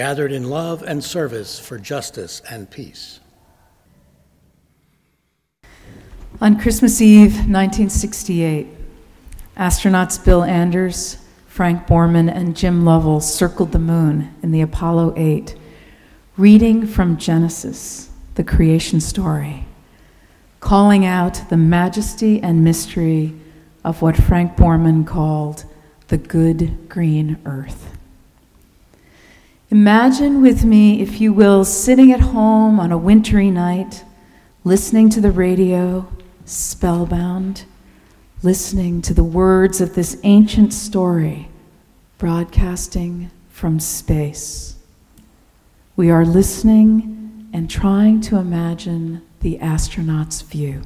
gathered in love and service for justice and peace. On Christmas Eve, 1968, astronauts Bill Anders, Frank Borman, and Jim Lovell circled the moon in the Apollo 8, reading from Genesis, the creation story, calling out the majesty and mystery of what Frank Borman called the good green earth. Imagine with me, if you will, sitting at home on a wintry night, listening to the radio, spellbound, listening to the words of this ancient story broadcasting from space. We are listening and trying to imagine the astronaut's view.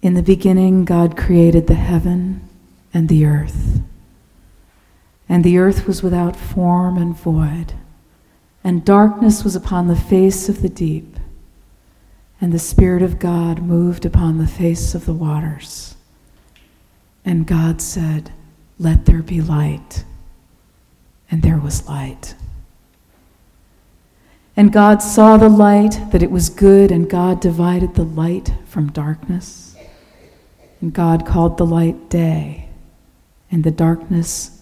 In the beginning, God created the heaven and the earth. And the earth was without form and void, and darkness was upon the face of the deep, and the Spirit of God moved upon the face of the waters. And God said, Let there be light. And there was light. And God saw the light, that it was good, and God divided the light from darkness. And God called the light day, and the darkness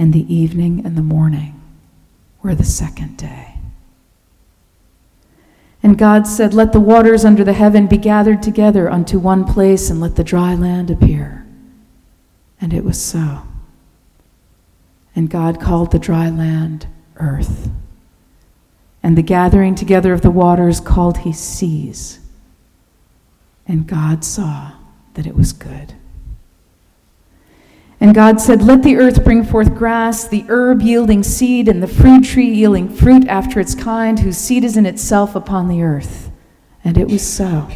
and the evening and the morning were the second day. And God said, Let the waters under the heaven be gathered together unto one place, and let the dry land appear. And it was so. And God called the dry land earth. And the gathering together of the waters called he seas. And God saw that it was good. And God said, Let the earth bring forth grass, the herb yielding seed, and the fruit tree yielding fruit after its kind, whose seed is in itself upon the earth. And it was so.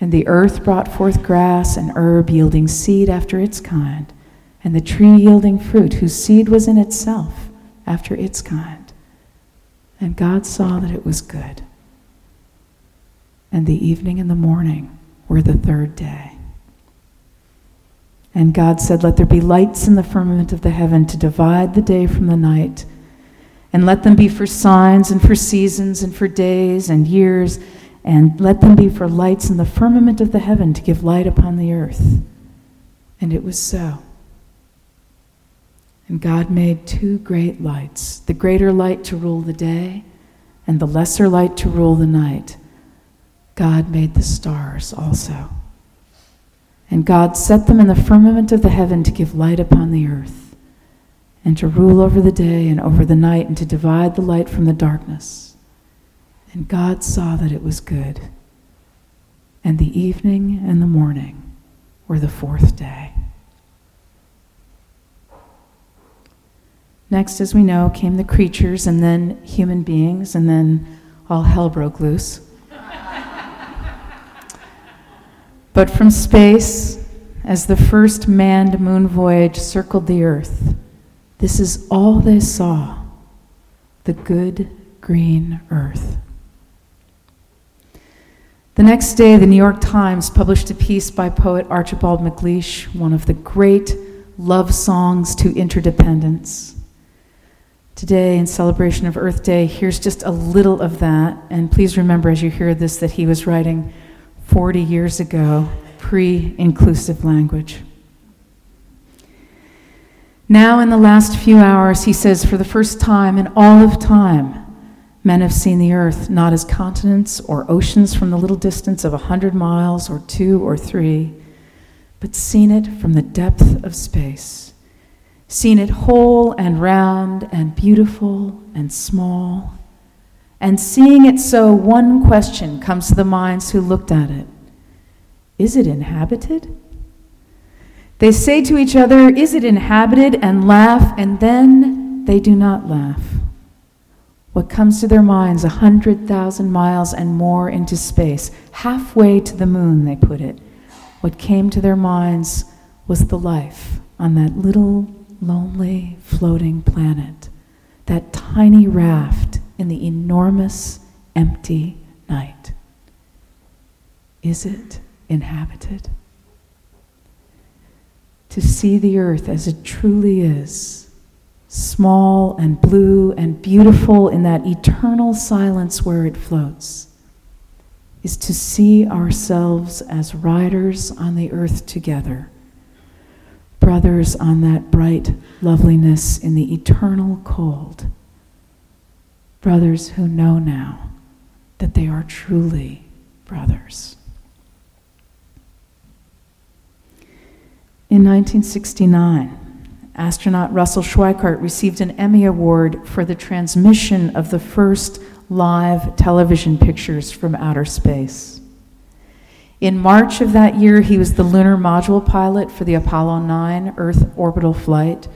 And the earth brought forth grass and herb yielding seed after its kind, and the tree yielding fruit, whose seed was in itself after its kind. And God saw that it was good. And the evening and the morning were the third day. And God said, Let there be lights in the firmament of the heaven to divide the day from the night, and let them be for signs and for seasons and for days and years, and let them be for lights in the firmament of the heaven to give light upon the earth. And it was so. And God made two great lights the greater light to rule the day, and the lesser light to rule the night. God made the stars also. And God set them in the firmament of the heaven to give light upon the earth, and to rule over the day and over the night, and to divide the light from the darkness. And God saw that it was good. And the evening and the morning were the fourth day. Next, as we know, came the creatures, and then human beings, and then all hell broke loose. But from space, as the first manned moon voyage circled the Earth, this is all they saw the good green Earth. The next day, the New York Times published a piece by poet Archibald MacLeish, one of the great love songs to interdependence. Today, in celebration of Earth Day, here's just a little of that. And please remember as you hear this that he was writing 40 years ago, pre inclusive language. Now, in the last few hours, he says, for the first time in all of time, men have seen the earth not as continents or oceans from the little distance of a hundred miles or two or three, but seen it from the depth of space, seen it whole and round and beautiful and small. And seeing it so, one question comes to the minds who looked at it Is it inhabited? They say to each other, Is it inhabited? and laugh, and then they do not laugh. What comes to their minds, a hundred thousand miles and more into space, halfway to the moon, they put it. What came to their minds was the life on that little, lonely, floating planet, that tiny raft in the enormous, empty night. Is it inhabited? to see the earth as it truly is small and blue and beautiful in that eternal silence where it floats is to see ourselves as riders on the earth together, brothers on that bright loveliness in the eternal cold, brothers who know now that they are truly brothers. In 1969, astronaut Russell Schweickart received an Emmy Award for the transmission of the first live television pictures from outer space. In March of that year, he was the lunar module pilot for the Apollo 9 Earth orbital flight,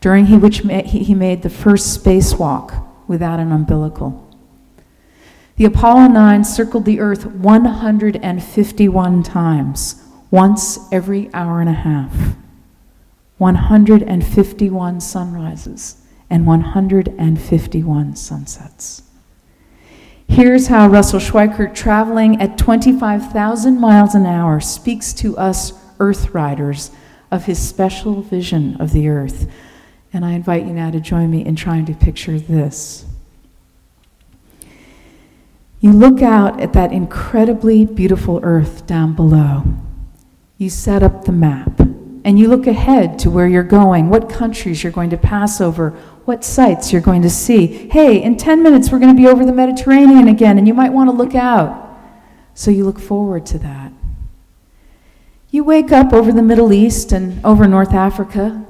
during which he made the first spacewalk without an umbilical. The Apollo 9 circled the Earth 151 times, once every hour and a half. 151 sunrises and 151 sunsets. Here's how Russell Schweickart, traveling at 25,000 miles an hour, speaks to us Earth riders of his special vision of the Earth. And I invite you now to join me in trying to picture this. You look out at that incredibly beautiful Earth down below you set up the map and you look ahead to where you're going, what countries you're going to pass over, what sights you're going to see. Hey, in 10 minutes we're going to be over the Mediterranean again, and you might want to look out. So you look forward to that. You wake up over the Middle East and over North Africa.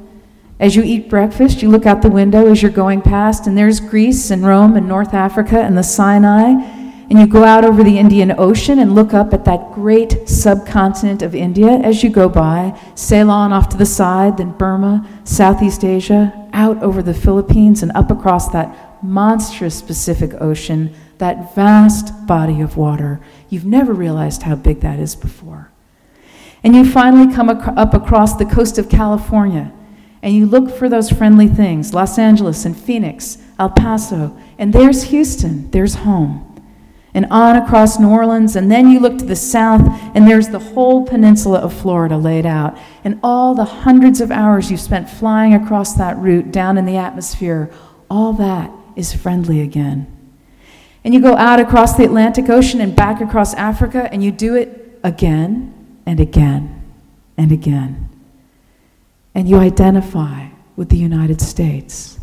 As you eat breakfast, you look out the window as you're going past, and there's Greece and Rome and North Africa and the Sinai and you go out over the Indian Ocean and look up at that great subcontinent of India as you go by, Ceylon off to the side, then Burma, Southeast Asia, out over the Philippines, and up across that monstrous Pacific Ocean, that vast body of water. You've never realized how big that is before. And you finally come ac- up across the coast of California, and you look for those friendly things Los Angeles and Phoenix, El Paso, and there's Houston, there's home and on across New Orleans, and then you look to the south, and there's the whole peninsula of Florida laid out, and all the hundreds of hours you've spent flying across that route down in the atmosphere, all that is friendly again. And you go out across the Atlantic Ocean and back across Africa, and you do it again and again and again. And you identify with the United States.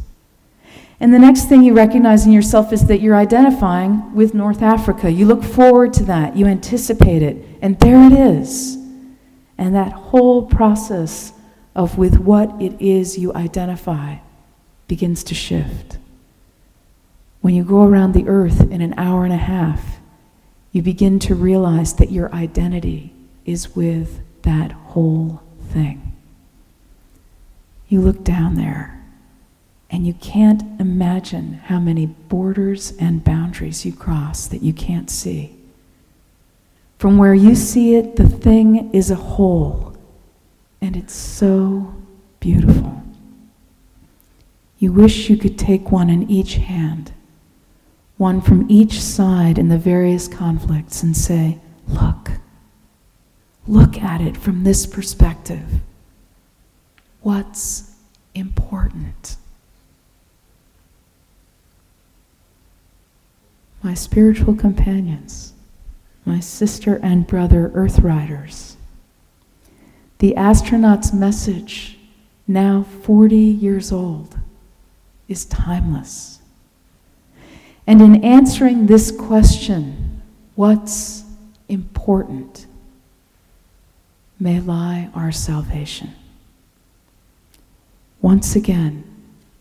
And the next thing you recognize in yourself is that you're identifying with North Africa. You look forward to that, you anticipate it, and there it is. And that whole process of with what it is you identify begins to shift. When you go around the earth in an hour and a half, you begin to realize that your identity is with that whole thing. You look down there and you can't imagine how many borders and boundaries you cross that you can't see. From where you see it, the thing is a whole, and it's so beautiful. You wish you could take one in each hand, one from each side in the various conflicts, and say, Look, look at it from this perspective. What's important? my spiritual companions, my sister and brother Earth Riders. The astronaut's message now 40 years old, is timeless. And in answering this question, what's important, may lie our salvation. Once again,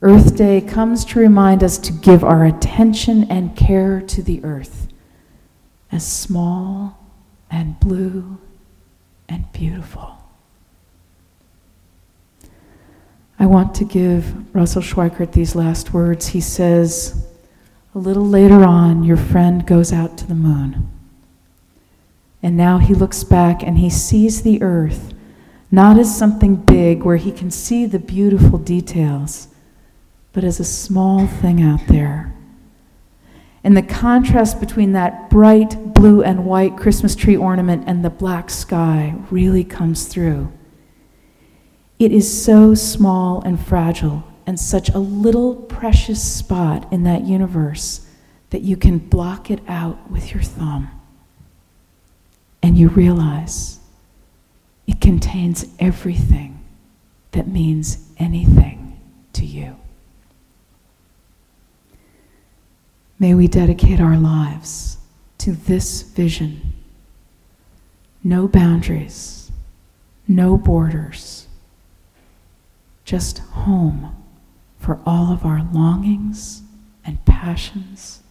Earth Day comes to remind us to give our attention and care to the earth as small and blue and beautiful. I want to give Russell Schweickart these last words. He says, A little later on, your friend goes out to the moon. And now he looks back and he sees the earth not as something big where he can see the beautiful details, but as a small thing out there. And the contrast between that bright blue and white Christmas tree ornament and the black sky really comes through. It is so small and fragile and such a little precious spot in that universe that you can block it out with your thumb. And you realize it contains everything that means anything to you. May we dedicate our lives to this vision no boundaries, no borders, just home for all of our longings and passions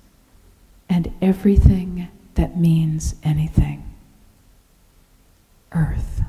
and everything that means anything. Earth.